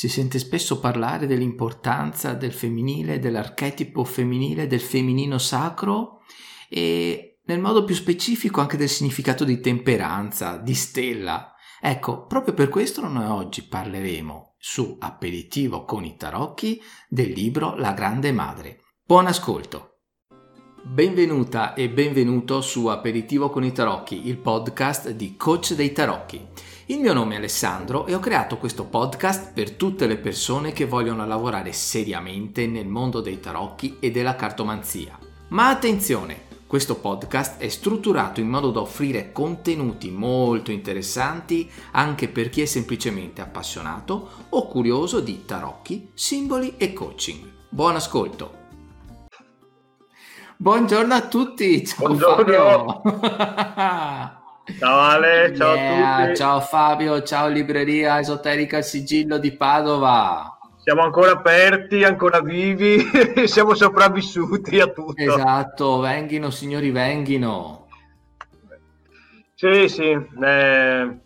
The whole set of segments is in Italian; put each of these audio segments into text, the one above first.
Si sente spesso parlare dell'importanza del femminile, dell'archetipo femminile, del femminino sacro e nel modo più specifico anche del significato di temperanza, di stella. Ecco, proprio per questo noi oggi parleremo su Aperitivo con i tarocchi del libro La Grande Madre. Buon ascolto! Benvenuta e benvenuto su Aperitivo con i Tarocchi, il podcast di Coach dei Tarocchi. Il mio nome è Alessandro e ho creato questo podcast per tutte le persone che vogliono lavorare seriamente nel mondo dei tarocchi e della cartomanzia. Ma attenzione! Questo podcast è strutturato in modo da offrire contenuti molto interessanti anche per chi è semplicemente appassionato o curioso di tarocchi, simboli e coaching. Buon ascolto! Buongiorno a tutti, ciao Buongiorno. Ciao Ale, ciao Yeah, a tutti. Ciao Fabio, ciao libreria esoterica Il Sigillo di Padova. Siamo ancora aperti, ancora vivi, siamo sopravvissuti a tutto. Esatto, venghino signori, venghino. Sì, sì, eh,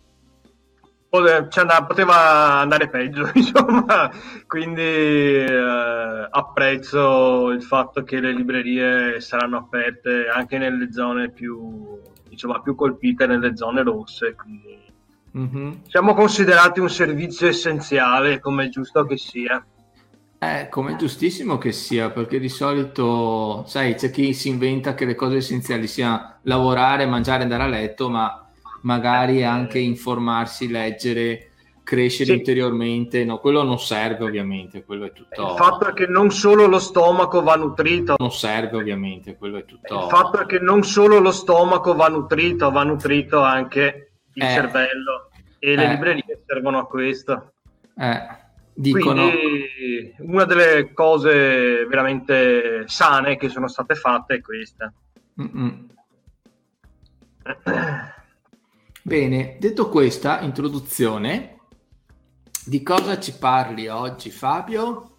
poteva andare peggio, insomma, quindi eh, apprezzo il fatto che le librerie saranno aperte anche nelle zone più, diciamo, più colpite, nelle zone rosse, quindi Mhm. siamo considerati un servizio essenziale, come è giusto che sia. Eh, come giustissimo che sia, perché di solito, sai, c'è chi si inventa che le cose essenziali siano lavorare, mangiare, andare a letto, ma magari anche informarsi, leggere, crescere Sì. interiormente. No, quello non serve ovviamente, quello è tutto... Il fatto è che non solo lo stomaco va nutrito, Non serve ovviamente, quello è tutto... il fatto è che non solo lo stomaco va nutrito, va nutrito anche il Eh. cervello e le Eh. librerie servono a questo. Eh, dicono... Quindi una delle cose veramente sane che sono state fatte è questa. Mm-mm. Bene, detto questa introduzione, di cosa ci parli oggi Fabio?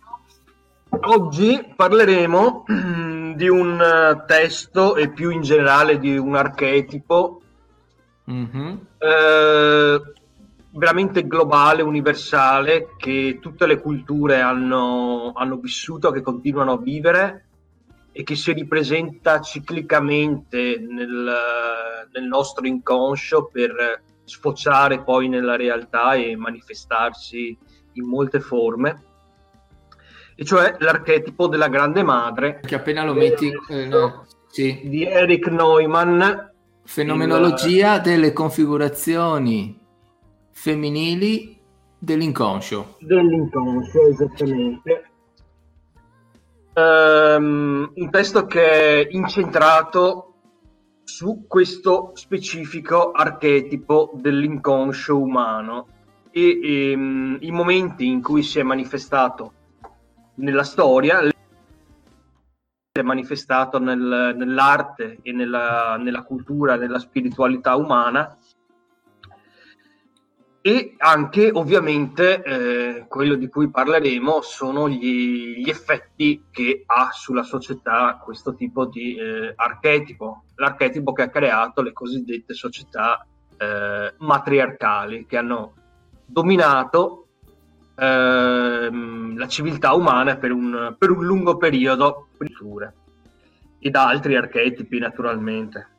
Oggi parleremo mm, di un eh, testo e più in generale di un archetipo Mhm. eh, veramente globale, universale, che tutte le culture hanno, hanno vissuto, che continuano a vivere e che si ripresenta ciclicamente nel, nel nostro inconscio per sfociare poi nella realtà e manifestarsi in molte forme, e cioè l'archetipo della grande madre Che appena lo metti... eh, no, sì. di Eric Neumann. Fenomenologia delle configurazioni femminili dell'inconscio. dell'inconscio, esattamente. Ehm, un testo che è incentrato su questo specifico archetipo dell'inconscio umano e ehm, i momenti in cui si è manifestato nella storia, si è manifestato nel- nell'arte e nella, nella cultura, nella spiritualità umana e anche ovviamente eh, quello di cui parleremo sono gli, gli effetti che ha sulla società questo tipo di eh, archetipo, l'archetipo che ha creato le cosiddette società eh, matriarcali che hanno dominato ehm, la civiltà umana per un, per un lungo periodo ed altri archetipi naturalmente.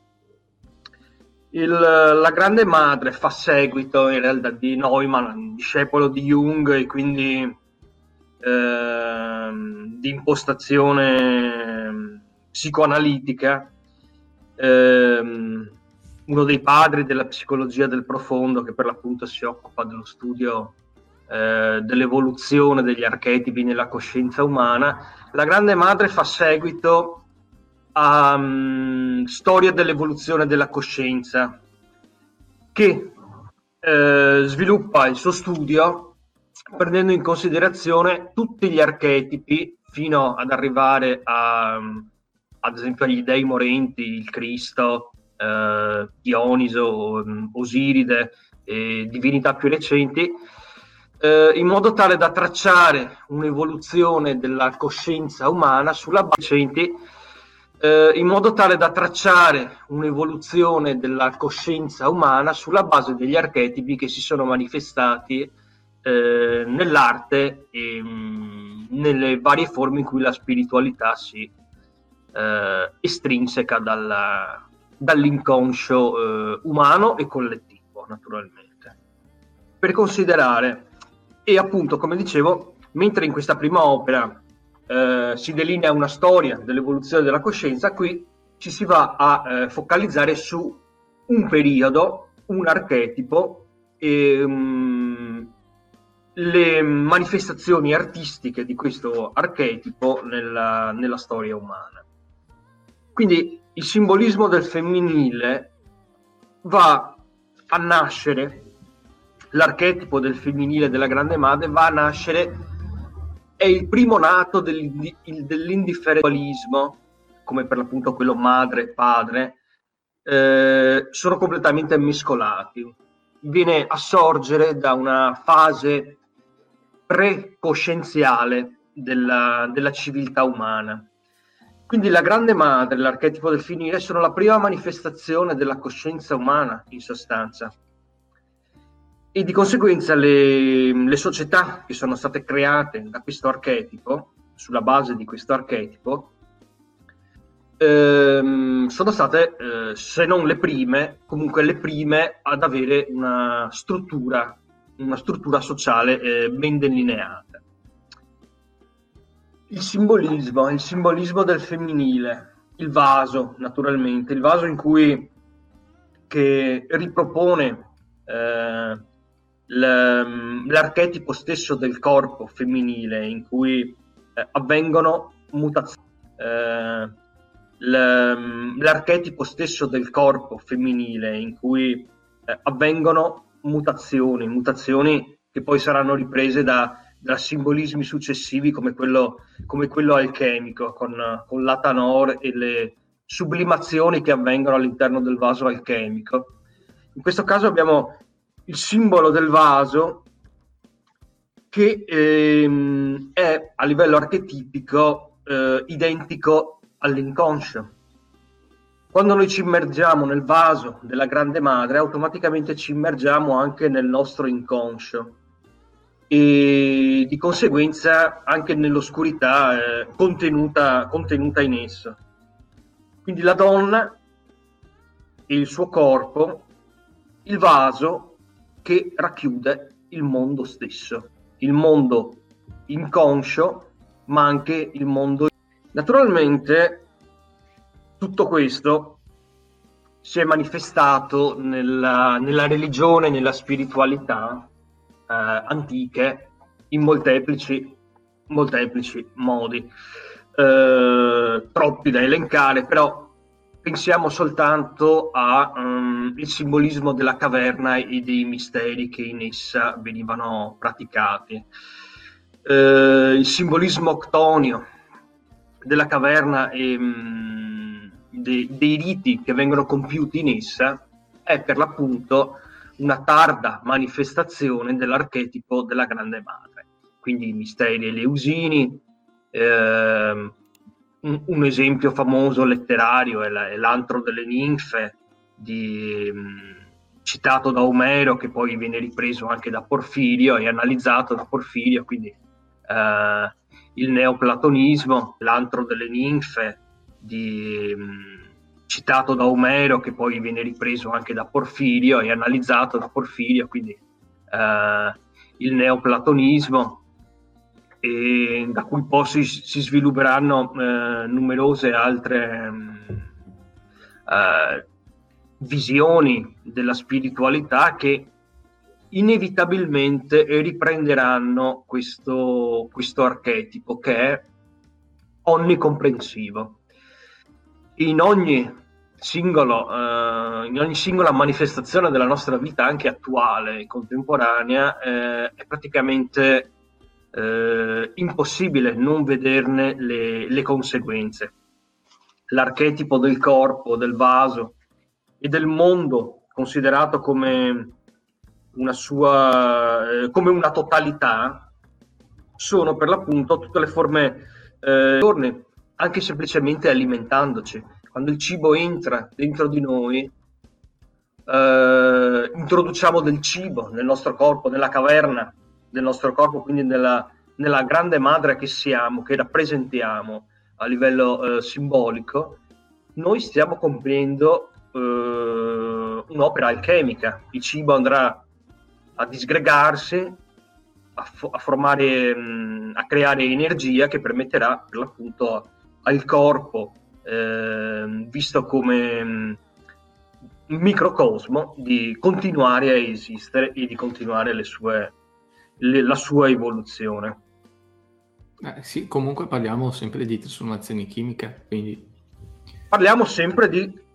Il- la grande madre fa seguito in realtà di Neumann, discepolo di Jung e quindi ehm, di impostazione ehm, psicoanalitica, ehm, uno dei padri della psicologia del profondo che per l'appunto si occupa dello studio eh, dell'evoluzione degli archetipi nella coscienza umana. La grande madre fa seguito a mm, Storia dell'evoluzione della coscienza, che eh, sviluppa il suo studio prendendo in considerazione tutti gli archetipi fino ad arrivare a, ad esempio agli dei morenti, il Cristo, eh, Dioniso, Osiride, e divinità più recenti, eh, in modo tale da tracciare un'evoluzione della coscienza umana sulla base eh, in modo tale da tracciare un'evoluzione della coscienza umana sulla base degli archetipi che si sono manifestati eh, nell'arte e mh, mm, nelle varie forme in cui la spiritualità si eh, estrinseca dalla, dall'inconscio eh, umano e collettivo, naturalmente. Per considerare, e appunto, come dicevo, mentre in questa prima opera eh, si delinea una storia dell'evoluzione della coscienza, qui ci si va a eh, focalizzare su un periodo, un archetipo e um, le manifestazioni artistiche di questo archetipo nella, nella storia umana. Quindi il simbolismo del femminile va a nascere, l'archetipo del femminile della grande madre va a nascere, è il primo nato dell'indifferenzialismo, come per l'appunto quello madre e padre, eh, sono completamente mescolati. Viene a sorgere da una fase precoscienziale della, della civiltà umana quindi la grande madre, l'archetipo del finire, sono la prima manifestazione della coscienza umana, in sostanza. E di conseguenza le, le società che sono state create da questo archetipo, sulla base di questo archetipo, ehm, sono state, eh, se non le prime, comunque le prime ad avere una struttura, una struttura sociale eh, ben delineata. Il simbolismo, il simbolismo del femminile, il vaso, naturalmente, il vaso in cui che ripropone eh, l'archetipo stesso del corpo femminile, in cui eh, avvengono mutazioni. Eh, l'archetipo stesso del corpo femminile, in cui eh, avvengono mutazioni, mutazioni che poi saranno riprese da da simbolismi successivi come quello, come quello alchemico, con, con l'atanor e le sublimazioni che avvengono all'interno del vaso alchemico. In questo caso abbiamo il simbolo del vaso che ehm, è a livello archetipico eh, identico all'inconscio. Quando noi ci immergiamo nel vaso della grande madre, automaticamente ci immergiamo anche nel nostro inconscio e di conseguenza anche nell'oscurità eh, contenuta, contenuta in esso. Quindi la donna il suo corpo, il vaso che racchiude il mondo stesso, il mondo inconscio, ma anche il mondo. Naturalmente tutto questo si è manifestato nella, nella religione, nella spiritualità eh, antiche in molteplici, molteplici modi, eh, troppi da elencare, però pensiamo soltanto al um, simbolismo della caverna e dei misteri che in essa venivano praticati. Eh, il simbolismo octonio della caverna e um, de- dei riti che vengono compiuti in essa è per l'appunto una tarda manifestazione dell'archetipo della grande madre. Quindi i misteri eleusini, ehm, un, esempio famoso letterario è, la, è l'antro delle ninfe, di, mm, citato da Omero, che poi viene ripreso anche da Porfirio e analizzato da Porfirio, quindi eh, il neoplatonismo, l'antro delle ninfe, di, mm, citato da Omero, che poi viene ripreso anche da Porfirio e analizzato da Porfirio, quindi eh, il neoplatonismo, e da cui poi si, si svilupperanno eh, numerose altre eh, visioni della spiritualità che inevitabilmente riprenderanno questo, questo archetipo che è onnicomprensivo. In ogni, singolo, eh, in ogni singola manifestazione della nostra vita, anche attuale e contemporanea, eh, è praticamente eh, impossibile non vederne le, le, conseguenze. L'archetipo del corpo, del vaso e del mondo considerato come una sua eh, come una totalità sono per l'appunto tutte le forme eh, anche semplicemente alimentandoci. Quando il cibo entra dentro di noi, eh, introduciamo del cibo nel nostro corpo, nella caverna del nostro corpo, quindi nella, nella grande madre che siamo, che rappresentiamo a livello eh, simbolico, noi stiamo compiendo eh, un'opera alchemica. Il cibo andrà a disgregarsi, a, fo- a formare, mh, mm, a creare energia che permetterà per l'appunto al corpo, eh, visto come mh, mm, microcosmo, di continuare a esistere e di continuare le sue, le, la sua evoluzione. Eh, sì, comunque parliamo sempre di trasformazioni chimiche, quindi... Parliamo sempre di...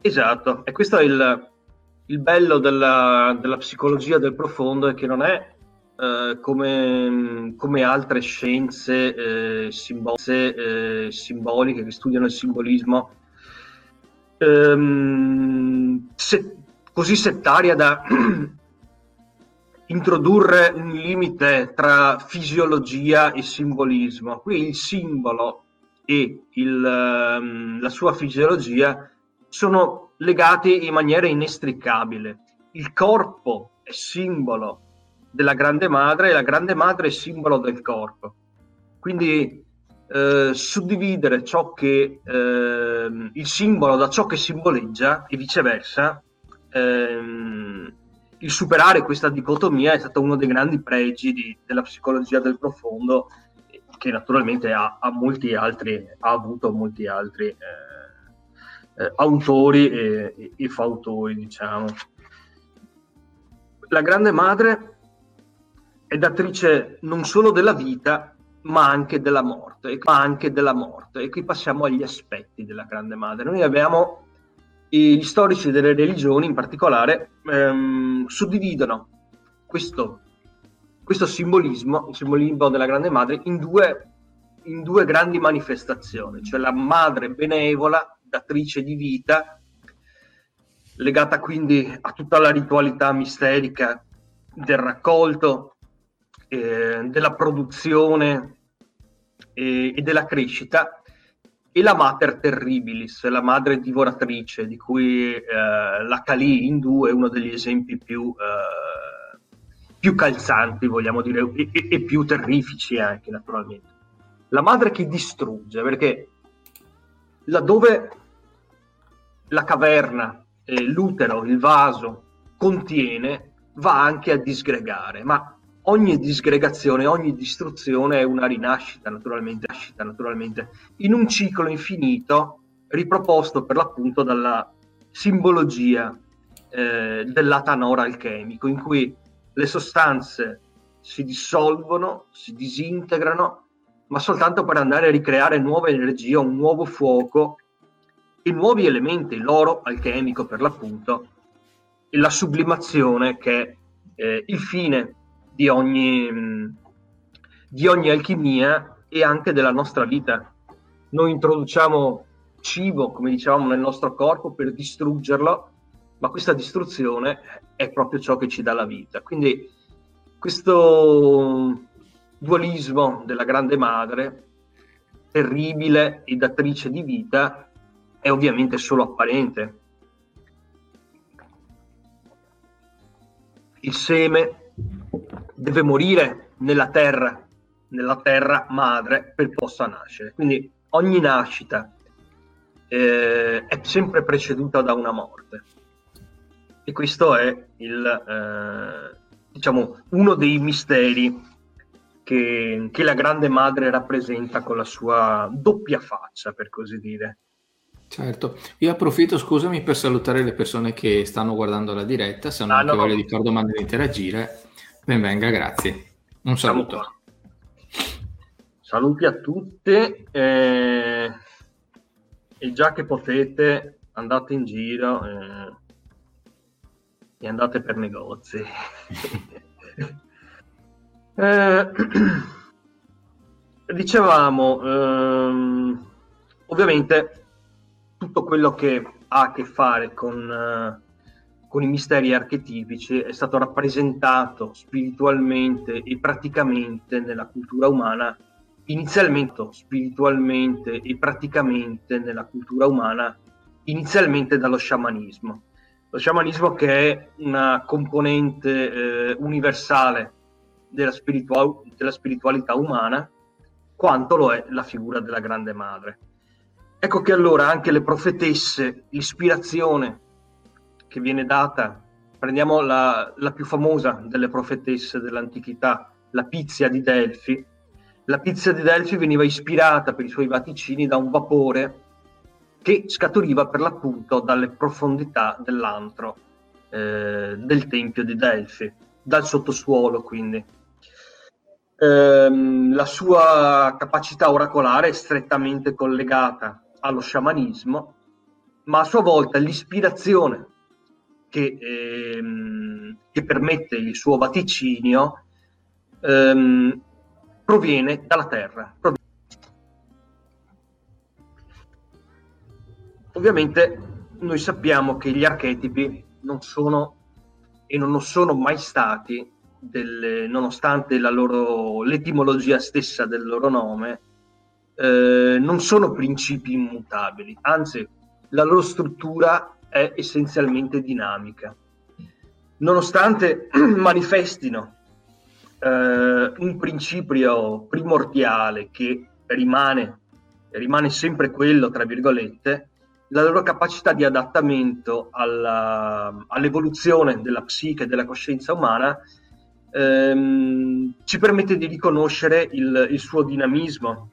Esatto, e questo è il, il bello della, della, psicologia del profondo, è che non è eh, come, come, altre scienze eh, simboliche, eh, simboliche che studiano il simbolismo, ehm, se, così settaria da introdurre un limite tra fisiologia e simbolismo. Qui il simbolo e il, um, la sua fisiologia sono legati in maniera inestricabile. Il corpo è simbolo della grande madre e la grande madre è simbolo del corpo. Quindi eh, suddividere ciò che eh, il simbolo da ciò che simboleggia e viceversa ehm, il superare questa dicotomia è stato uno dei grandi pregi di, della psicologia del profondo, che naturalmente ha, ha, molti altri, ha avuto molti altri eh, eh, autori e, e, fautori, diciamo. La grande madre è datrice non solo della vita, ma anche della morte, ma anche della morte. E qui passiamo agli aspetti della grande madre. Noi abbiamo gli storici delle religioni in particolare ehm, suddividono questo, questo, simbolismo, il simbolismo della Grande Madre, in due, in due grandi manifestazioni, cioè la madre benevola, datrice di vita, legata quindi a tutta la ritualità misterica del raccolto, eh, della produzione e, e della crescita, e la Mater Terribilis, la madre divoratrice, di cui eh, la Kali indù è uno degli esempi più, eh, più calzanti, vogliamo dire, e, e, più terrifici anche, naturalmente. La madre che distrugge, perché laddove la caverna, eh, l'utero, il vaso contiene, va anche a disgregare, ma ogni disgregazione, ogni distruzione è una rinascita naturalmente, nascita naturalmente, in un ciclo infinito riproposto per l'appunto dalla simbologia eh, dell'atanora alchemico, in cui le sostanze si dissolvono, si disintegrano, ma soltanto per andare a ricreare nuova energia, un nuovo fuoco e nuovi elementi, l'oro alchemico per l'appunto, e la sublimazione che è eh, il fine di ogni, di ogni alchimia e anche della nostra vita. Noi introduciamo cibo, come dicevamo, nel nostro corpo per distruggerlo, ma questa distruzione è proprio ciò che ci dà la vita. Quindi questo dualismo della grande madre, terribile e datrice di vita, è ovviamente solo apparente. Il seme deve morire nella terra, nella terra madre per possa nascere. Quindi ogni nascita eh, è sempre preceduta da una morte. E questo è il, eh, diciamo, uno dei misteri che, che la grande madre rappresenta con la sua doppia faccia, per così dire. Certo, io approfitto, scusami, per salutare le persone che stanno guardando la diretta, se hanno ah, anche no, voglia di fare domande e interagire. Benvenga, grazie. Un saluto. Saluti a tutti eh, e già che potete andate in giro eh, e andate per negozi. eh, dicevamo, ehm, ovviamente tutto quello che ha a che fare con eh, con i misteri archetipici è stato rappresentato spiritualmente e praticamente nella cultura umana, inizialmente spiritualmente e praticamente nella cultura umana, inizialmente dallo sciamanismo. Lo sciamanismo che è una componente eh, universale della, spiritual- della spiritualità umana quanto lo è la figura della grande madre. Ecco che allora anche le profetesse, l'ispirazione che viene data, prendiamo la, la più famosa delle profetesse dell'antichità, la Pizia di Delfi. La Pizia di Delfi veniva ispirata per i suoi vaticini da un vapore che scaturiva per l'appunto dalle profondità dell'antro eh, del tempio di Delfi, dal sottosuolo quindi. Ehm, la sua capacità oracolare è strettamente collegata allo sciamanismo, ma a sua volta l'ispirazione che, ehm, che permette il suo vaticinio ehm, proviene dalla terra. Ovviamente noi sappiamo che gli archetipi non sono e non sono mai stati, delle, nonostante loro, l'etimologia stessa del loro nome, eh, non sono principi immutabili, anzi la loro struttura è essenzialmente dinamica. Nonostante manifestino eh, un principio primordiale che rimane, rimane sempre quello, tra virgolette, la loro capacità di adattamento alla, all'evoluzione della psiche e della coscienza umana ehm, ci permette di riconoscere il, il suo dinamismo.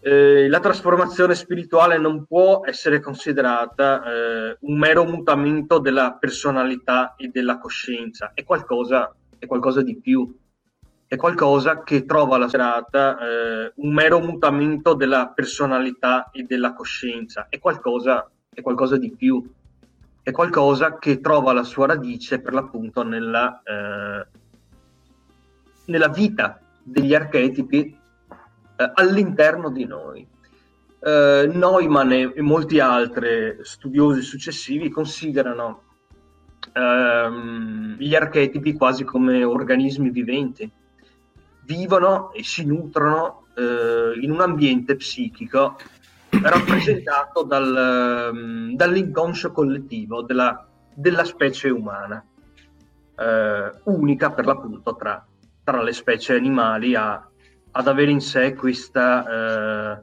Eh, la trasformazione spirituale non può essere considerata eh, un mero mutamento della personalità e della coscienza, è qualcosa, è qualcosa di più. È qualcosa che trova la serata eh, un mero mutamento della personalità e della coscienza, è qualcosa, è qualcosa di più, è qualcosa che trova la sua radice per l'appunto nella, eh, nella vita degli archetipi eh, all'interno di noi. Eh, Neumann e, e molti altri studiosi successivi considerano ehm, gli archetipi quasi come organismi viventi vivono e si nutrono eh, in un ambiente psichico rappresentato dal, um, dall'inconscio collettivo della, della specie umana, eh, unica per l'appunto tra, tra, le specie animali a, ad avere in sé questa, eh,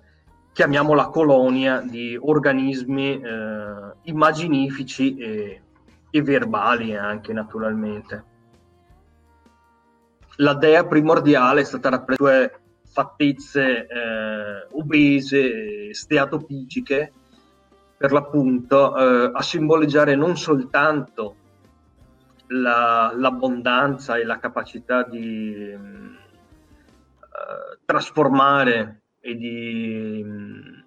chiamiamola colonia di organismi eh, immaginifici e, e verbali anche naturalmente. La dea primordiale è stata rappresentata da sue fattezze eh, obese, steatopigiche, per l'appunto, eh, a simboleggiare non soltanto la, l'abbondanza e la capacità di trasformare e di mh,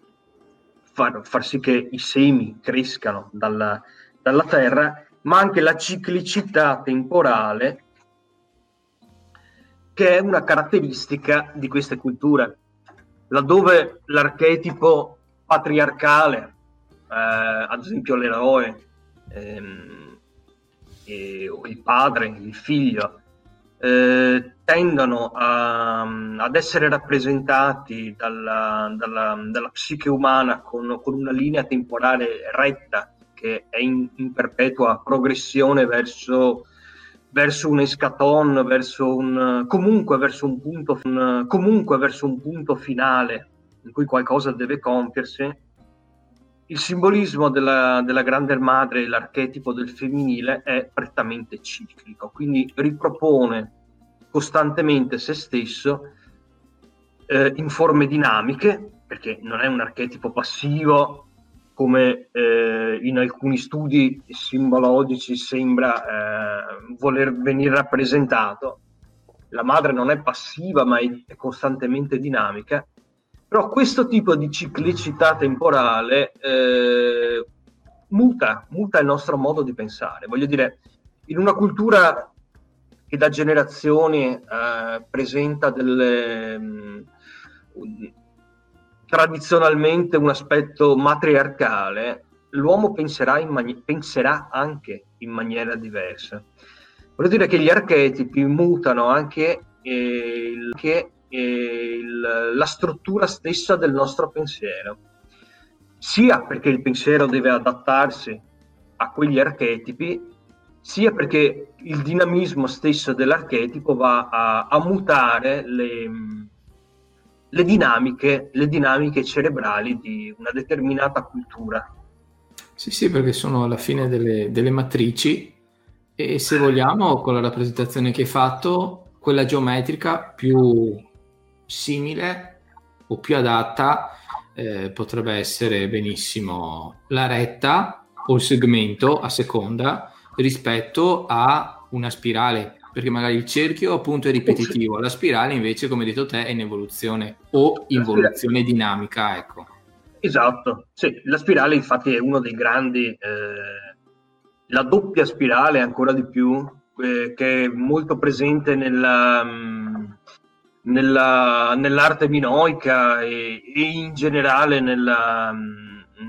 far, far, sì che i semi crescano dalla, dalla terra, ma anche la ciclicità temporale che è una caratteristica di queste culture, laddove l'archetipo patriarcale, eh, ad esempio l'eroe, ehm, e, il padre, il figlio, eh, tendono a, ad essere rappresentati dalla, dalla, dalla psiche umana con, con, una linea temporale retta che è in, in perpetua progressione verso verso un escaton, verso un, comunque, verso un punto, un, comunque verso un punto finale in cui qualcosa deve compiersi, il simbolismo della, della grande madre, l'archetipo del femminile, è prettamente ciclico, quindi ripropone costantemente se stesso eh, in forme dinamiche, perché non è un archetipo passivo come eh, in alcuni studi simbologici sembra eh, voler venire rappresentato. La madre non è passiva, ma è costantemente dinamica. Però questo tipo di ciclicità temporale eh, muta, muta il nostro modo di pensare. Voglio dire, in una cultura che da generazioni eh, presenta delle, mh, tradizionalmente un aspetto matriarcale, l'uomo penserà, mani- penserà anche in maniera diversa. Voglio dire che gli archetipi mutano anche, eh, il, che, eh, il, la struttura stessa del nostro pensiero, sia perché il pensiero deve adattarsi a quegli archetipi, sia perché il dinamismo stesso dell'archetipo va a, a mutare le, le, dinamiche, le dinamiche cerebrali di una determinata cultura. Sì, sì, perché sono alla fine delle, delle matrici e se vogliamo, con la rappresentazione che hai fatto, quella geometrica più simile o più adatta eh, potrebbe essere benissimo la retta o il segmento a seconda rispetto a una spirale. Perché magari il cerchio appunto è ripetitivo. La spirale invece come hai detto te è in evoluzione o involuzione dinamica ecco. Esatto. Sì la spirale infatti è uno dei grandi eh, la doppia spirale ancora di più eh, che è molto presente nella um, nella, nell'arte minoica e, e, in generale nella,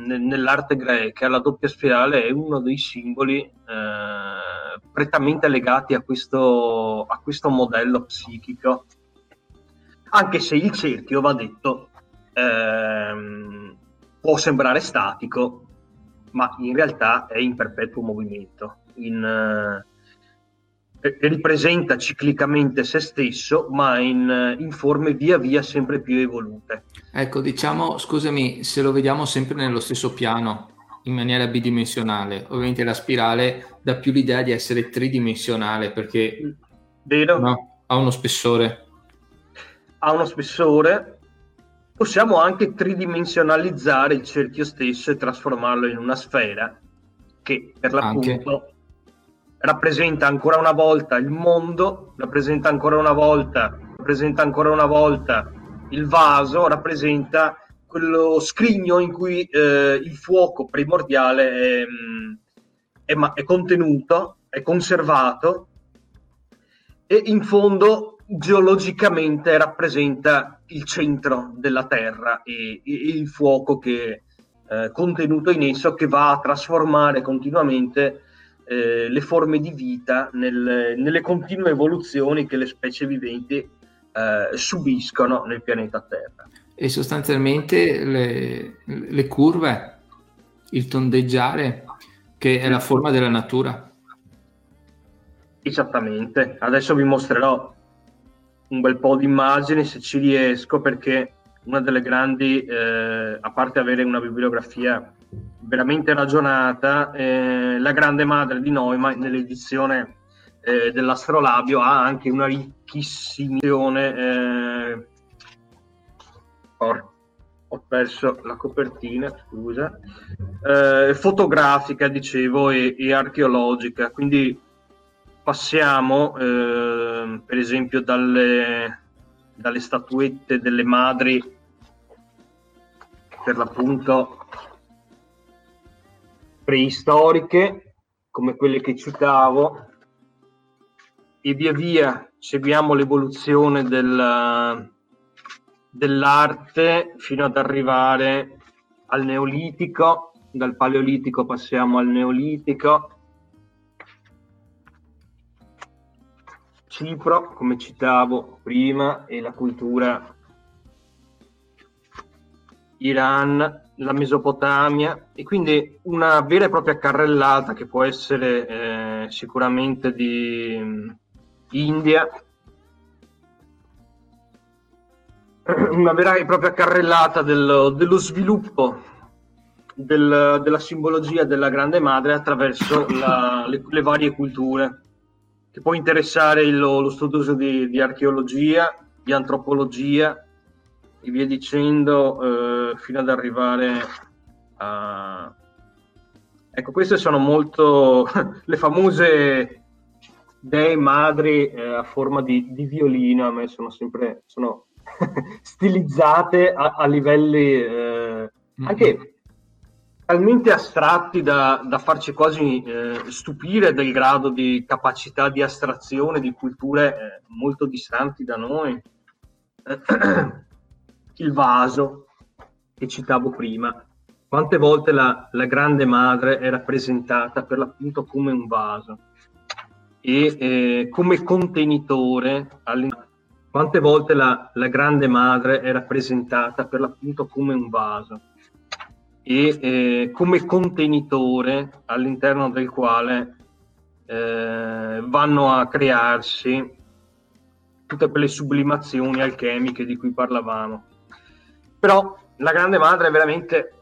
nell'arte greca la doppia spirale è uno dei simboli eh, prettamente legati a questo, a questo, modello psichico. Anche se il cerchio va detto ehm, può sembrare statico ma in realtà è in perpetuo movimento in, ripresenta ciclicamente se stesso, ma in, in, forme via via sempre più evolute. Ecco, diciamo, scusami, se lo vediamo sempre nello stesso piano, in maniera bidimensionale, ovviamente la spirale dà più l'idea di essere tridimensionale perché no, ha uno spessore. Ha uno spessore. Possiamo anche tridimensionalizzare il cerchio stesso e trasformarlo in una sfera che per l'appunto anche rappresenta ancora una volta il mondo, rappresenta ancora una volta, rappresenta ancora una volta il vaso, rappresenta quello scrigno in cui eh, il fuoco primordiale è, mm, è, è, contenuto, è conservato e in fondo geologicamente rappresenta il centro della Terra e, e il fuoco che eh, contenuto in esso che va a trasformare continuamente eh, le forme di vita nel, nelle continue evoluzioni che le specie viventi eh, subiscono nel pianeta Terra. E sostanzialmente le, le curve, il tondeggiare, che è la forma della natura. Esattamente, adesso vi mostrerò un bel po' di immagini se ci riesco perché una delle grandi, eh, a parte avere una bibliografia veramente ragionata. Eh, la grande madre di Neumann nell'edizione eh, dell'astrolabio ha anche una ricchissima eh, oh, ho perso la copertina, scusa, eh, fotografica, dicevo, e, e, archeologica. Quindi passiamo, eh, per esempio, dalle, dalle statuette delle madri, per l'appunto preistoriche come quelle che citavo e via via seguiamo l'evoluzione del, dell'arte fino ad arrivare al neolitico, dal paleolitico passiamo al neolitico. Cipro, come citavo prima, e la cultura Iran, la Mesopotamia e quindi una vera e propria carrellata che può essere eh, sicuramente di India, una vera e propria carrellata dello, dello sviluppo del, della simbologia della Grande Madre attraverso la, le, le, varie culture, che può interessare il, lo studioso di, di archeologia, di antropologia, e via dicendo eh, fino ad arrivare a... Ecco, queste sono molto le famose dei madri eh, a forma di, di, violino, a me sono sempre sono stilizzate a, a livelli eh, anche talmente astratti da, da farci quasi eh, stupire del grado di capacità di astrazione di culture eh, molto distanti da noi. il vaso che citavo prima. Quante volte la, la grande madre è rappresentata per l'appunto come un vaso e eh, come contenitore quante volte la, la, grande madre è rappresentata per l'appunto come un vaso e eh, come contenitore all'interno del quale eh, vanno a crearsi tutte quelle sublimazioni alchemiche di cui parlavamo. Però la Grande Madre è veramente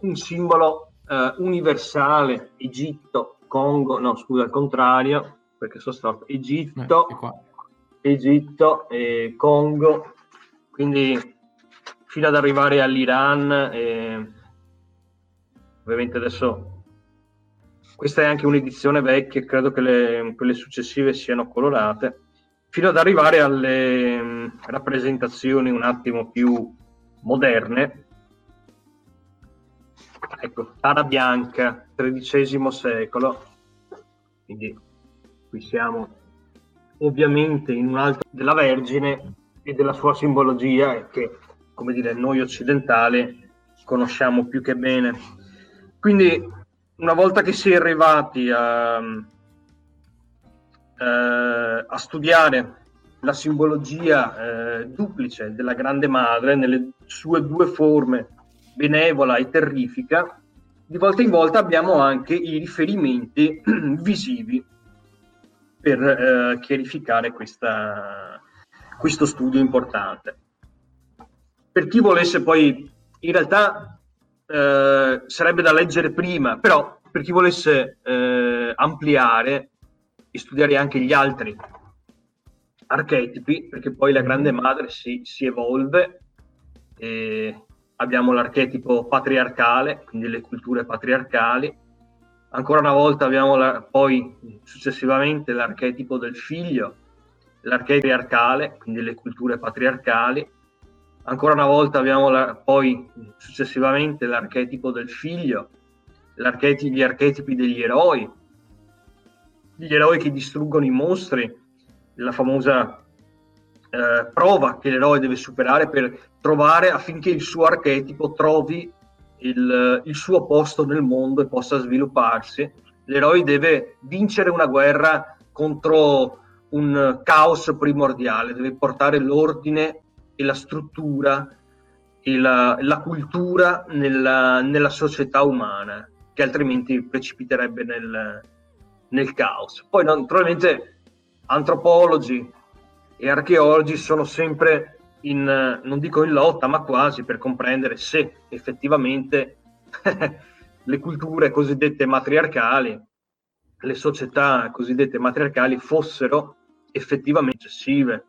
un simbolo eh, universale, Egitto, Congo, no scusa al contrario, perché sono stato Egitto, eh, Egitto e Congo, quindi fino ad arrivare all'Iran. E ovviamente adesso questa è anche un'edizione vecchia, credo che le, quelle successive siano colorate, fino ad arrivare alle mh, rappresentazioni un attimo più moderne. Ecco, Tara Bianca, XIII secolo, quindi qui siamo ovviamente in un altro della Vergine e della sua simbologia che, come dire, noi occidentali conosciamo più che bene. Quindi una volta che si è arrivati a, eh, a studiare la simbologia eh, duplice della Grande Madre nelle sue due forme, benevola e terrifica, di volta in volta abbiamo anche i riferimenti visivi per eh, chiarificare questa, questo studio importante. Per chi volesse poi, in realtà eh, sarebbe da leggere prima, però per chi volesse eh, ampliare e studiare anche gli altri archetipi, perché poi la grande madre si, si evolve, abbiamo l'archetipo patriarcale, quindi le culture patriarcali, ancora una volta abbiamo la, poi successivamente l'archetipo del figlio, l'archetipo patriarcale, quindi le culture patriarcali, Ancora una volta abbiamo la, poi successivamente l'archetipo del figlio, gli archetipi degli eroi, gli eroi che distruggono i mostri, la famosa eh, prova che l'eroe deve superare per trovare affinché il suo archetipo trovi il, il suo posto nel mondo e possa svilupparsi. L'eroe deve vincere una guerra contro un caos primordiale, deve portare l'ordine e la struttura e la, la cultura nella, nella, società umana, che altrimenti precipiterebbe nel, nel caos. Poi naturalmente antropologi e archeologi sono sempre in, non dico in lotta, ma quasi per comprendere se effettivamente le culture cosiddette matriarcali, le società cosiddette matriarcali fossero effettivamente eccessive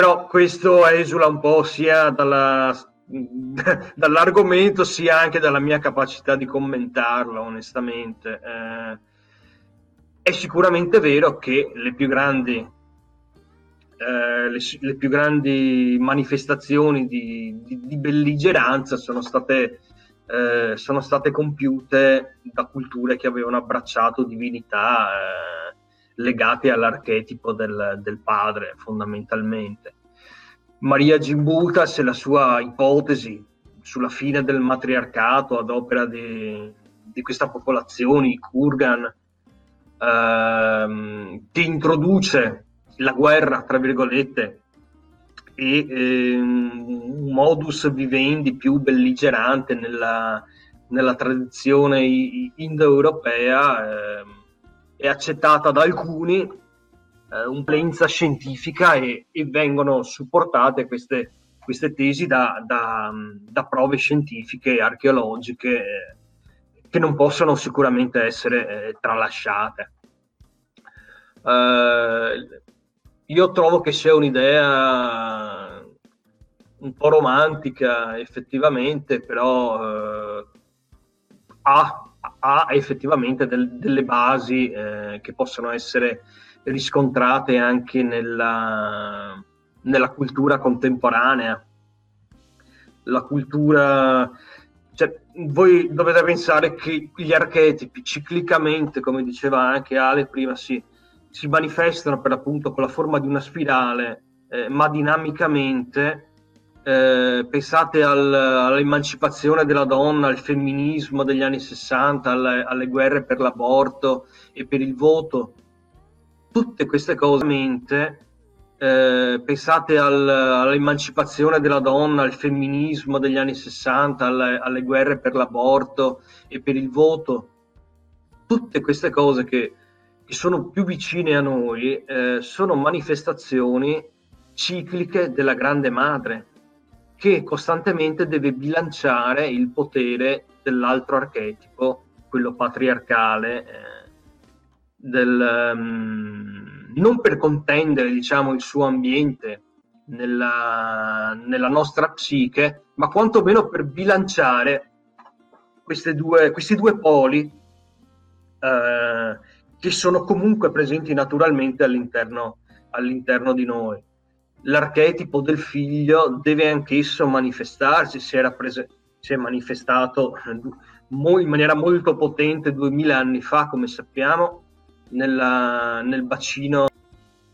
però questo esula un po' sia dalla, dall'argomento sia anche dalla mia capacità di commentarlo, onestamente. Eh, è sicuramente vero che le più grandi, eh, le, le, più grandi manifestazioni di, di, di belligeranza sono state, eh, sono state, compiute da culture che avevano abbracciato divinità eh, legate all'archetipo del, del padre fondamentalmente. Maria Gimbutas e la sua ipotesi sulla fine del matriarcato ad opera di, di questa popolazione, i Kurgan, ehm, che introduce la guerra, tra virgolette, e ehm, un modus vivendi più belligerante nella, nella tradizione indoeuropea. Ehm, è accettata da alcuni, eh, un'influenza scientifica e, e, vengono supportate queste, queste tesi da, da, da, prove scientifiche archeologiche eh, che non possono sicuramente essere eh, tralasciate. Eh, io trovo che sia un'idea un po' romantica effettivamente, però eh, ha ha effettivamente del, delle basi eh, che possono essere riscontrate anche nella, nella cultura contemporanea. La cultura, cioè, voi dovete pensare che gli archetipi ciclicamente, come diceva anche Ale prima, si, si manifestano per l'appunto con la forma di una spirale, eh, ma dinamicamente eh, pensate al, all'emancipazione della donna, al femminismo degli anni 60, alle, alle, guerre per l'aborto e per il voto, tutte queste cose, eh, pensate al, all'emancipazione della donna, al femminismo degli anni 60, alle, alle guerre per l'aborto e per il voto, tutte queste cose che, che sono più vicine a noi eh, sono manifestazioni cicliche della grande madre che costantemente deve bilanciare il potere dell'altro archetipo, quello patriarcale, eh, del, um, non per contendere diciamo, il suo ambiente nella, nella, nostra psiche, ma quantomeno per bilanciare due, questi due poli eh, che sono comunque presenti naturalmente all'interno, all'interno di noi. L'archetipo del figlio deve anch'esso manifestarsi, si, era prese- si è manifestato in maniera molto potente duemila anni fa, come sappiamo, nella, nel bacino.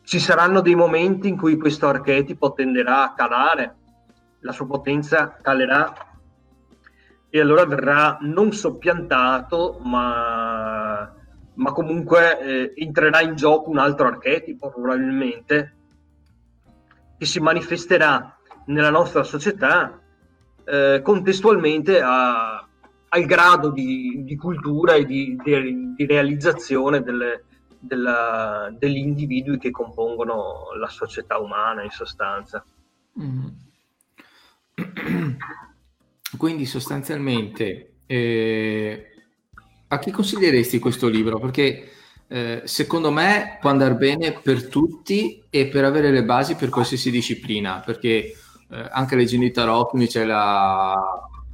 Ci saranno dei momenti in cui questo archetipo tenderà a calare, la sua potenza calerà e allora verrà non soppiantato, ma, ma comunque eh, entrerà in gioco un altro archetipo probabilmente che si manifesterà nella nostra società eh, contestualmente a, al grado di, di cultura e di, di, di realizzazione delle, della, degli individui che compongono la società umana in sostanza. Mm. Quindi sostanzialmente eh, a chi consiglieresti questo libro? Perché eh, secondo me può andare bene per tutti e per avere le basi per qualsiasi disciplina, perché eh, anche leggendo i tarot c'è la,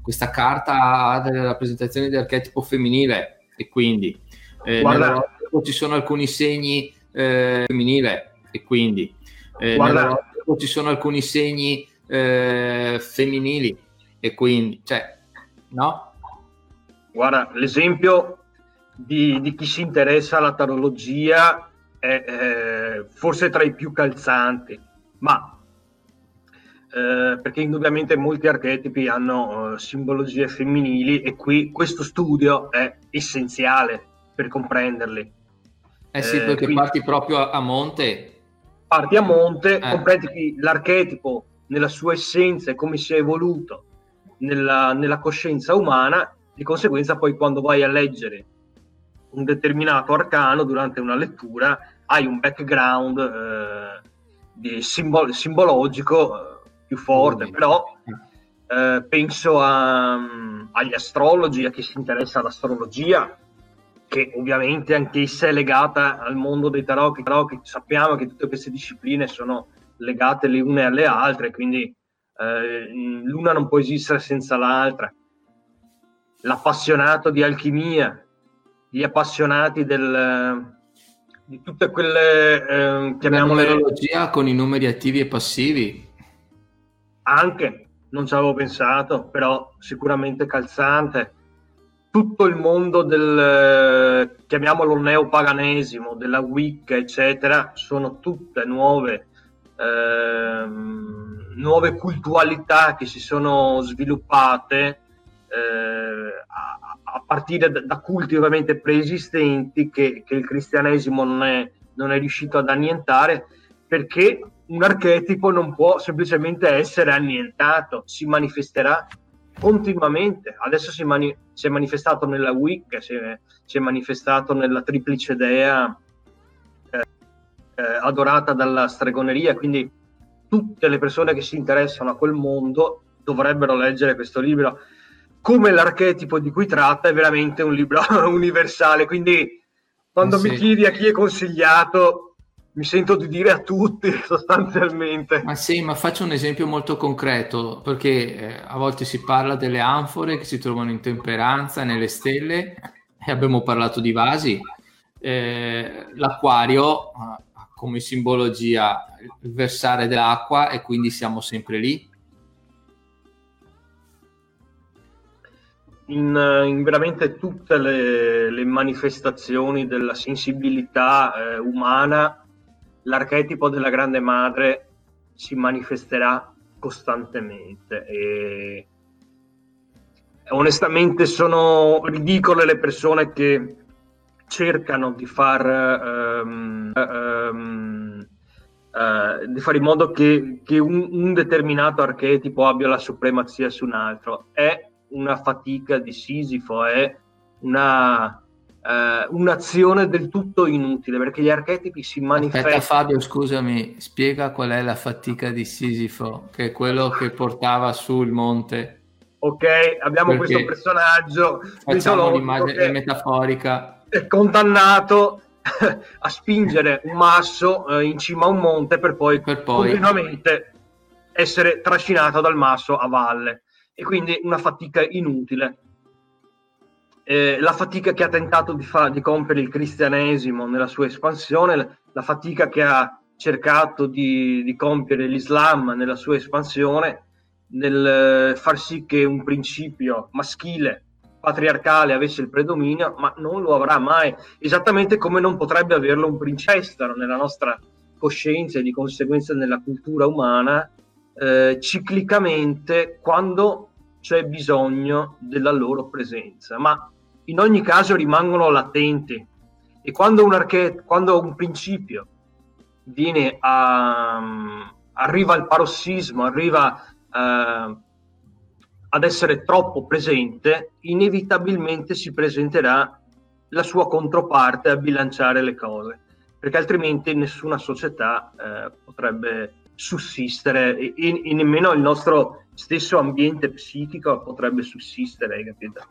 questa carta delle rappresentazioni dell'archetipo femminile e quindi eh, Guarda, ci sono alcuni segni eh, femminile e quindi eh, ci sono alcuni segni eh, femminili e quindi, cioè, no? Guarda, l'esempio di, di chi si interessa alla tarologia è, è forse tra i più calzanti, ma eh, perché indubbiamente molti archetipi hanno uh, simbologie femminili e qui questo studio è essenziale per comprenderli. Eh sì, eh, perché quindi, parti proprio a, a, monte. Parti a monte, eh. comprendi l'archetipo nella sua essenza e come si è evoluto nella, nella, coscienza umana, di conseguenza poi quando vai a leggere un determinato arcano durante una lettura hai un background eh, di simbol- simbologico eh, più forte, però eh, penso a, agli astrologi, a chi si interessa all'astrologia, che ovviamente anch'essa è legata al mondo dei tarot, che, tarot, che sappiamo che tutte queste discipline sono legate le une alle altre, quindi eh, l'una non può esistere senza l'altra. L'appassionato di alchimia, gli appassionati del, di tutte quelle, eh, chiamiamole... La numerologia con i numeri attivi e passivi. Anche, non ci avevo pensato, però sicuramente calzante tutto il mondo del, chiamiamolo neopaganesimo, della Wicca, eccetera, sono tutte nuove, ehm, nuove cultualità che si sono sviluppate eh, a, a, partire da, da, culti ovviamente preesistenti che, che il cristianesimo non è, non è riuscito ad annientare perché un archetipo non può semplicemente essere annientato, si manifesterà continuamente. Adesso si, mani- si, è manifestato nella Wicca, si è, si è manifestato nella triplice dea eh, eh, adorata dalla stregoneria, quindi tutte le persone che si interessano a quel mondo dovrebbero leggere questo libro. Come l'archetipo di cui tratta è veramente un libro universale, quindi quando eh sì. mi chiedi a chi è consigliato, mi sento di dire a tutti sostanzialmente. Ma sì, ma faccio un esempio molto concreto, perché eh, a volte si parla delle anfore che si trovano in temperanza, nelle stelle, e abbiamo parlato di vasi. Eh, l'acquario ha come simbologia il versare dell'acqua e quindi siamo sempre lì. In, in veramente tutte le, le, manifestazioni della sensibilità eh, umana l'archetipo della grande madre si manifesterà costantemente e onestamente sono ridicole le persone che cercano di far um, um, uh, di fare in modo che, che un, un, determinato archetipo abbia la supremazia su un altro. È una fatica di Sisifo è una eh, un'azione del tutto inutile perché gli archetipi si manifestano. Aspetta Fabio, scusami, spiega qual è la fatica di Sisifo, che è quello che portava sul monte. Ok, abbiamo Perché questo personaggio facciamo l'immagine metaforica. È condannato a spingere un masso eh, in cima a un monte per poi, per poi continuamente essere trascinato dal masso a valle e quindi una fatica inutile eh, la fatica che ha tentato di, fa- di, compiere il cristianesimo nella sua espansione, la fatica che ha cercato di, di compiere l'Islam nella sua espansione, nel far sì che un principio maschile, patriarcale avesse il predominio, ma non lo avrà mai, esattamente come non potrebbe averlo un principestro nella nostra coscienza e di conseguenza nella cultura umana, eh, ciclicamente quando c'è bisogno della loro presenza. Ma in ogni caso rimangono latenti e quando un, archet- quando un principio viene a, arriva al parossismo, arriva uh, ad essere troppo presente, inevitabilmente si presenterà la sua controparte a bilanciare le cose, perché altrimenti nessuna società uh, potrebbe sussistere e, e, nemmeno il nostro stesso ambiente psichico potrebbe sussistere, capito?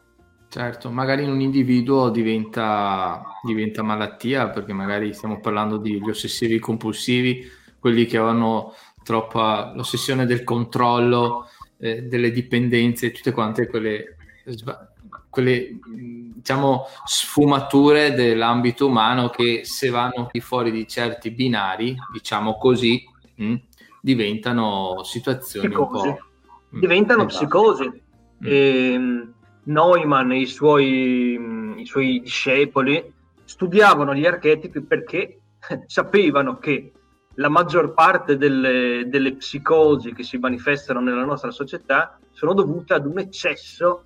Certo, magari in un individuo diventa, diventa malattia perché magari stiamo parlando di ossessivi compulsivi, quelli che hanno troppa l'ossessione del controllo, eh, delle dipendenze, tutte quante quelle, quelle diciamo, sfumature dell'ambito umano che se vanno fuori di certi binari, diciamo così, mh, diventano situazioni un po'... Diventano esatto. psicosi. Mm. E, ehm, Neumann e i suoi, i suoi discepoli studiavano gli archetipi perché sapevano che la maggior parte delle, delle, psicosi che si manifestano nella nostra società sono dovute ad un eccesso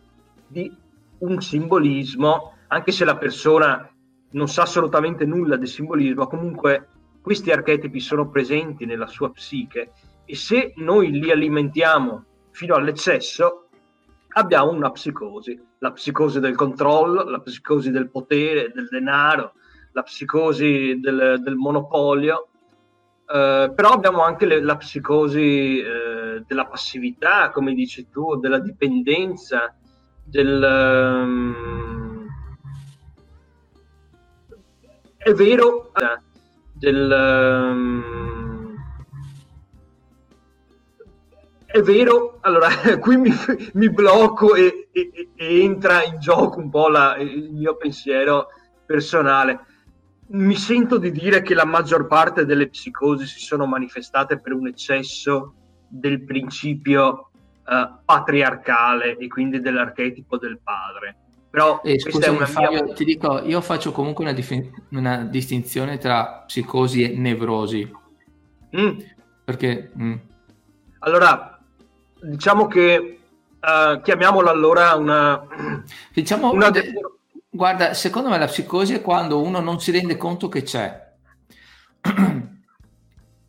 di un simbolismo, anche se la persona non sa assolutamente nulla del simbolismo, comunque questi archetipi sono presenti nella sua psiche e se noi li alimentiamo fino all'eccesso, abbiamo una psicosi, la psicosi del controllo, la psicosi del potere, del denaro, la psicosi del, del monopolio, eh, però abbiamo anche le, la psicosi eh, della passività, come dici tu, della dipendenza, del... Um, è vero, del... Um, È vero, allora qui mi, mi blocco e, e, e, entra in gioco un po' la, il mio pensiero personale. Mi sento di dire che la maggior parte delle psicosi si sono manifestate per un eccesso del principio uh, patriarcale e quindi dell'archetipo del padre. Però eh, scusami, mia... Fabio, ti dico, io faccio comunque una, dif- una distinzione tra psicosi e nevrosi. Mm. Perché... Mm. Allora, diciamo che uh, chiamiamola allora una... Diciamo, una de- guarda, secondo me la psicosi è quando uno non si rende conto che c'è.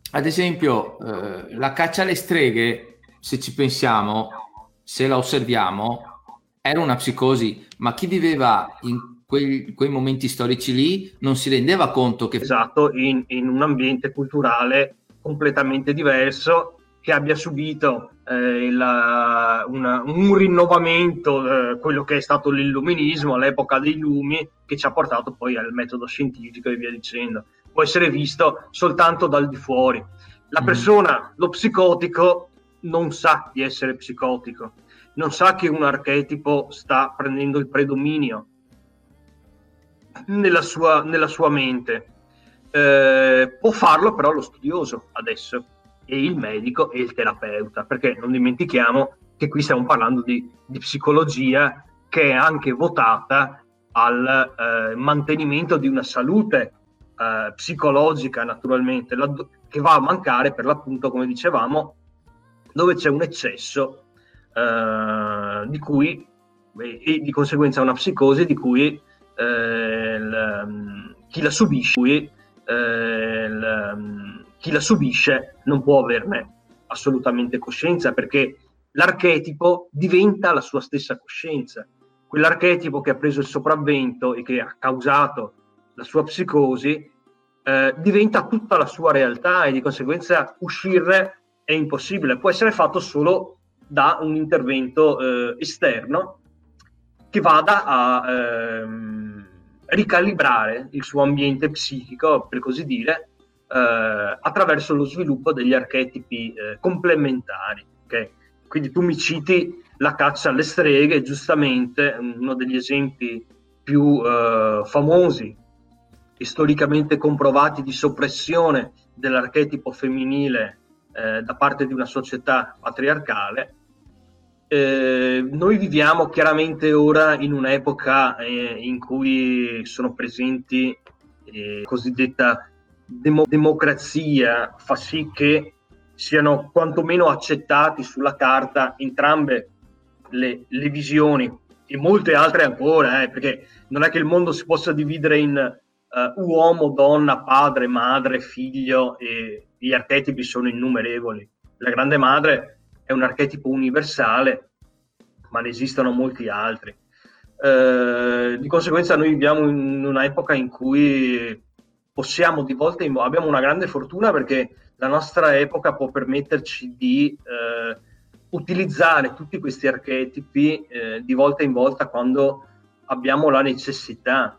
Ad esempio, eh, la caccia alle streghe, se ci pensiamo, se la osserviamo, era una psicosi, ma chi viveva in quei, quei momenti storici lì non si rendeva conto che... Esatto, in, in un ambiente culturale completamente diverso, che abbia subito eh, la, una, un rinnovamento, eh, quello che è stato l'illuminismo all'epoca dei lumi, che ci ha portato poi al metodo scientifico e via dicendo. Può essere visto soltanto dal di fuori. La mm. persona, lo psicotico, non sa di essere psicotico, non sa che un archetipo sta prendendo il predominio nella sua, nella sua mente. Eh, può farlo però lo studioso adesso e il medico e il terapeuta, perché non dimentichiamo che qui stiamo parlando di, di psicologia che è anche votata al eh, mantenimento di una salute eh, psicologica, naturalmente, la, che va a mancare per l'appunto, come dicevamo, dove c'è un eccesso eh, di cui e, di conseguenza una psicosi di cui eh, l, chi la subisce, cui, eh, l, chi la subisce non può averne assolutamente coscienza perché l'archetipo diventa la sua stessa coscienza. quell'archetipo che ha preso il sopravvento e che ha causato la sua psicosi eh, diventa tutta la sua realtà e di conseguenza uscirne è impossibile, può essere fatto solo da un intervento eh, esterno che vada a ehm, ricalibrare il suo ambiente psichico, per così dire, eh, attraverso lo sviluppo degli archetipi eh, complementari. Okay? Quindi tu mi citi la caccia alle streghe, giustamente uno degli esempi più eh, famosi storicamente comprovati di soppressione dell'archetipo femminile eh, da parte di una società patriarcale. Eh, noi viviamo chiaramente ora in un'epoca eh, in cui sono presenti eh, cosiddetta demo- democrazia, fa sì che siano quantomeno accettati sulla carta entrambe le, le visioni e molte altre ancora, eh, perché non è che il mondo si possa dividere in uh, uomo, donna, padre, madre, figlio e gli archetipi sono innumerevoli. La grande madre è un archetipo universale, ma ne esistono molti altri. Uh, di conseguenza noi viviamo in un'epoca in cui possiamo di volta in volta, abbiamo una grande fortuna perché la nostra epoca può permetterci di uh, utilizzare tutti questi archetipi eh, di volta in volta quando abbiamo la necessità.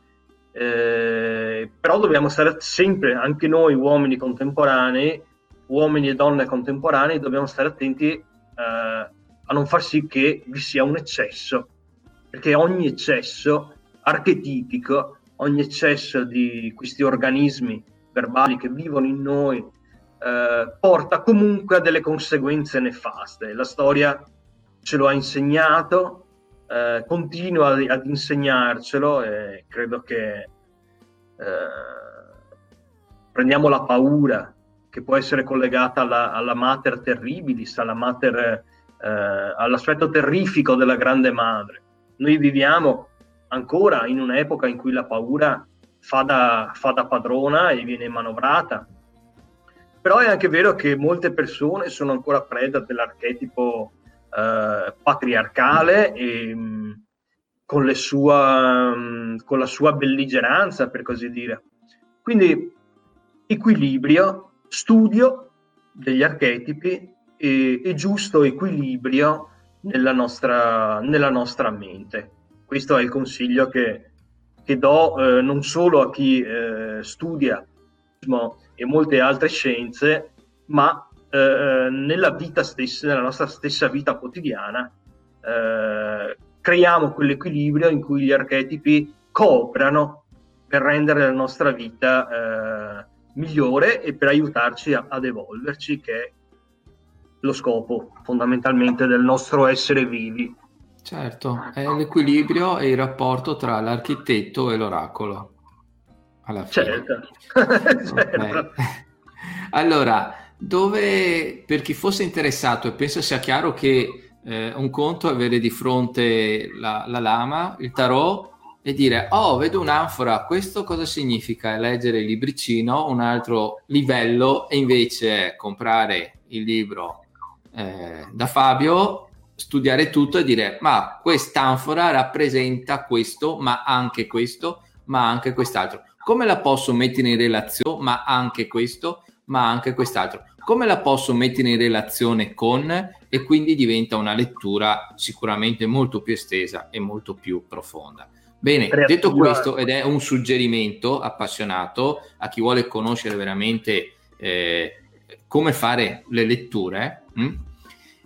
Eh, però dobbiamo stare sempre, anche noi uomini contemporanei, uomini e donne contemporanei, dobbiamo stare attenti eh, a non far sì che vi sia un eccesso, perché ogni eccesso archetipico, ogni eccesso di questi organismi verbali che vivono in noi, eh, porta comunque a delle conseguenze nefaste. La storia ce lo ha insegnato, eh, continua ad, ad, insegnarcelo e credo che eh, prendiamo la paura che può essere collegata alla, alla mater terribilis, alla mater, eh, all'aspetto terrifico della grande madre. Noi viviamo ancora in un'epoca in cui la paura fa da, fa da padrona e viene manovrata però è anche vero che molte persone sono ancora preda dell'archetipo eh, patriarcale e mh, mm, con, sua, mh, mm, con la sua belligeranza, per così dire. Quindi equilibrio, studio degli archetipi e, e giusto equilibrio nella nostra, nella nostra, mente. Questo è il consiglio che, che do eh, non solo a chi eh, studia e molte altre scienze, ma eh, nella vita stessa, nella nostra stessa vita quotidiana, eh, creiamo quell'equilibrio in cui gli archetipi cooperano per rendere la nostra vita eh, migliore e per aiutarci a, ad evolverci, che è lo scopo fondamentalmente del nostro essere vivi. Certo, è l'equilibrio e il rapporto tra l'architetto e l'oracolo alla fine. Certo. certo. Allora, dove per chi fosse interessato, e penso sia chiaro che eh, un conto è avere di fronte la, la, lama, il tarot, e dire, oh, vedo un'anfora, questo cosa significa? Leggere il libricino, un altro livello, e invece comprare il libro eh, da Fabio, studiare tutto e dire, ma quest'anfora rappresenta questo, ma anche questo, ma anche quest'altro come la posso mettere in relazione, ma anche questo, ma anche quest'altro, come la posso mettere in relazione con e quindi diventa una lettura sicuramente molto più estesa e molto più profonda. Bene, detto questo, ed è un suggerimento appassionato a chi vuole conoscere veramente eh, come fare le letture, hm?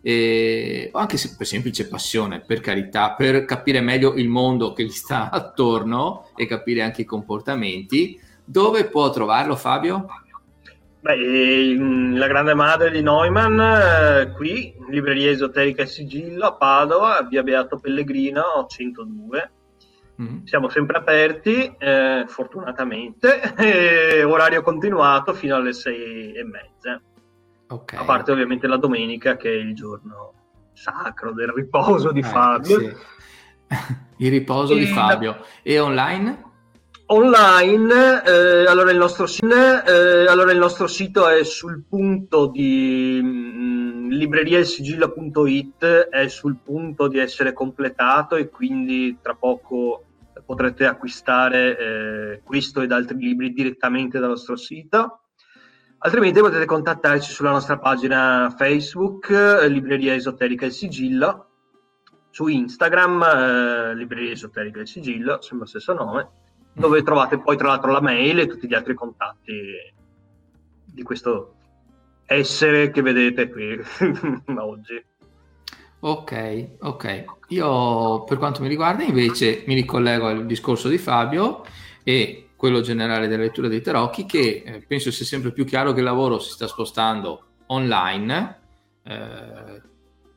Eh, o anche se per semplice passione, per carità, per capire meglio il mondo che gli sta attorno e capire anche i comportamenti. Dove può trovarlo Fabio? Beh, la grande madre di Neumann, eh, qui, libreria esoterica e sigillo a Padova, via Beato Pellegrino 102. Mm. Siamo sempre aperti, eh, fortunatamente, orario continuato fino alle sei e mezza. Okay. A parte ovviamente la domenica che è il giorno sacro del riposo di eh, Fabio. Sì. il riposo e di Fabio. E online? Online, eh, allora, il nostro, eh, allora, il nostro, sito è sul punto di mh, mm, libreriailsigillo.it è sul punto di essere completato e quindi tra poco potrete acquistare eh, questo ed altri libri direttamente dal nostro sito. Altrimenti potete contattarci sulla nostra pagina Facebook, eh, Libreria Esoterica Il Sigillo, su Instagram, eh, Libreria Esoterica Il Sigillo, sembra lo stesso nome, dove trovate poi tra l'altro la mail e tutti gli altri contatti di questo essere che vedete qui oggi. Ok, ok. Io per quanto mi riguarda invece mi ricollego al discorso di Fabio e quello generale della lettura dei tarocchi che eh, penso sia sempre più chiaro che il lavoro si sta spostando online, eh,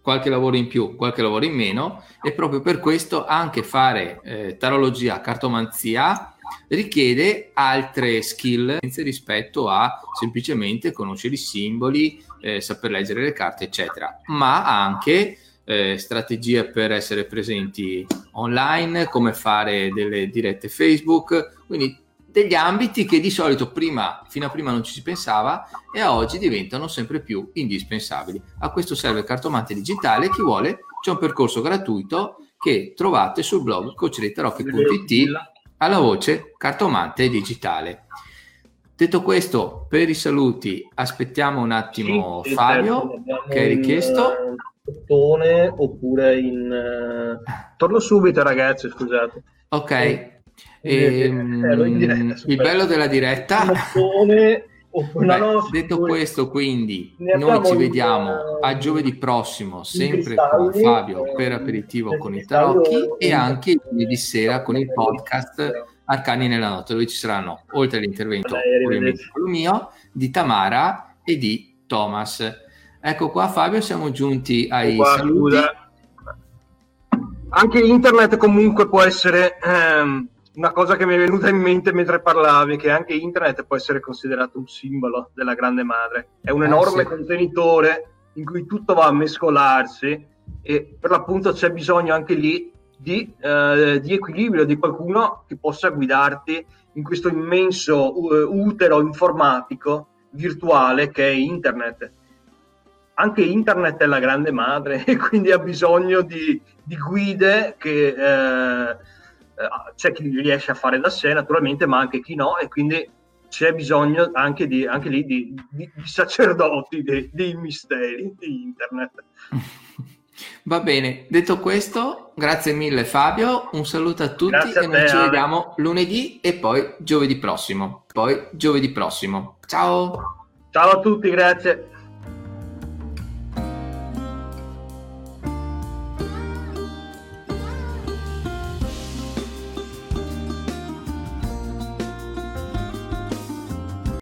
qualche lavoro in più, qualche lavoro in meno e proprio per questo anche fare eh, tarologia, cartomanzia richiede altre skill rispetto a semplicemente conoscere i simboli, eh, saper leggere le carte, eccetera, ma anche eh, strategie per essere presenti online, come fare delle dirette Facebook, quindi degli ambiti che di solito prima, fino a prima non ci si pensava e a oggi diventano sempre più indispensabili. A questo serve il cartomante digitale, chi vuole c'è un percorso gratuito che trovate sul blog coachrettarocchi.it alla voce cartomante digitale. Detto questo, per i saluti aspettiamo un attimo sì, Fabio certo, che hai richiesto. In, oppure in... Uh... Torno subito ragazzi, scusate. Ok. E, ehm, diretta, il bello della diretta... Beh, detto questo, quindi noi ci vediamo in, a giovedì prossimo, sempre con Fabio per aperitivo con i tarocchi e anche lunedì sera con il podcast Arcani nella notte, dove ci saranno, oltre all'intervento mio, di Tamara e di Thomas. Ecco qua Fabio, siamo giunti ai qua, saluti. Scusa. Anche internet comunque può essere ehm, una cosa che mi è venuta in mente mentre parlavi, che anche internet può essere considerato un simbolo della grande madre. È un eh, enorme eh, sì. contenitore in cui tutto va a mescolarsi e per l'appunto c'è bisogno anche lì di, eh, di, equilibrio, di qualcuno che possa guidarti in questo immenso uh, utero informatico virtuale che è internet. Anche internet è la grande madre e quindi ha bisogno di, di guide che eh, eh, c'è chi riesce a fare da sé naturalmente, ma anche chi no, e quindi c'è bisogno anche, di, anche lì di, di, di sacerdoti dei, dei misteri di internet. Va bene, detto questo, grazie mille Fabio, un saluto a tutti grazie e noi ci vediamo lunedì e poi giovedì prossimo. Poi giovedì prossimo. Ciao. Ciao a tutti, grazie.